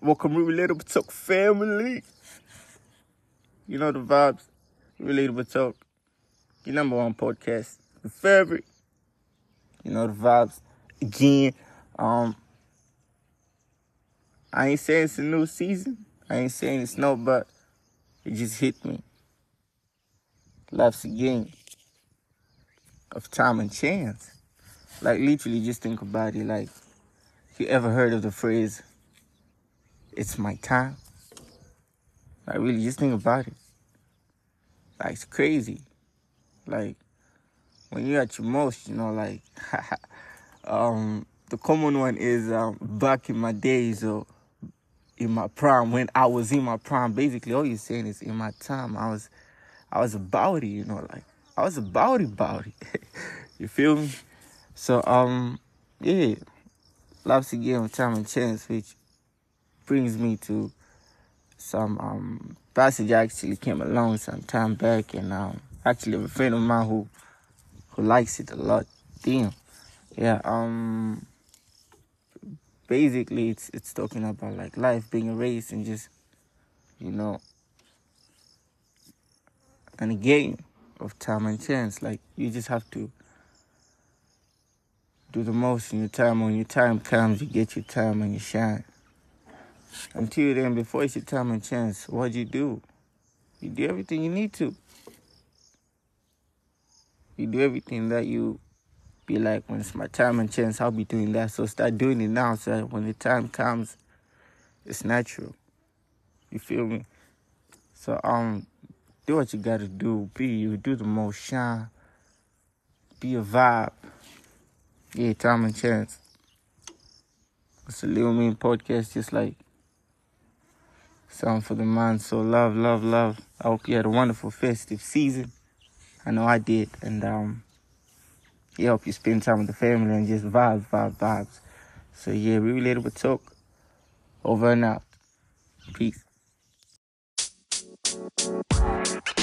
Welcome, Relatable Talk family. You know the vibes. Relatable Talk. Your number one podcast. your favorite. You know the vibes. Again, um, I ain't saying it's a new season. I ain't saying it's no, but it just hit me. Life's a game of time and chance. Like literally, just think about it. Like, you ever heard of the phrase it's my time. Like really, just think about it. Like it's crazy. Like when you're at your most, you know, like um, the common one is um, back in my days or in my prime when I was in my prime. Basically, all you're saying is in my time. I was, I was about it. You know, like I was about it, about it. you feel me? So um, yeah, a game of time and chance, which brings me to some um, passage actually came along some time back, and um, actually a friend of mine who who likes it a lot. Damn, yeah. Um, basically, it's it's talking about like life being a race and just you know, and a game of time and chance. Like you just have to do the most in your time. When your time comes, you get your time and you shine. Until then, before it's your time and chance, what you do? You do everything you need to. You do everything that you be like, when it's my time and chance, I'll be doing that. So start doing it now so that when the time comes, it's natural. You feel me? So um do what you gotta do. Be you, do the most shine. Be a vibe. Yeah, time and chance. It's a little mean podcast just like Something for the man. So love, love, love. I hope you had a wonderful festive season. I know I did. And um yeah, hope you spend time with the family and just vibes, vibes, vibes. So yeah, we relatable talk. Over and out. Peace you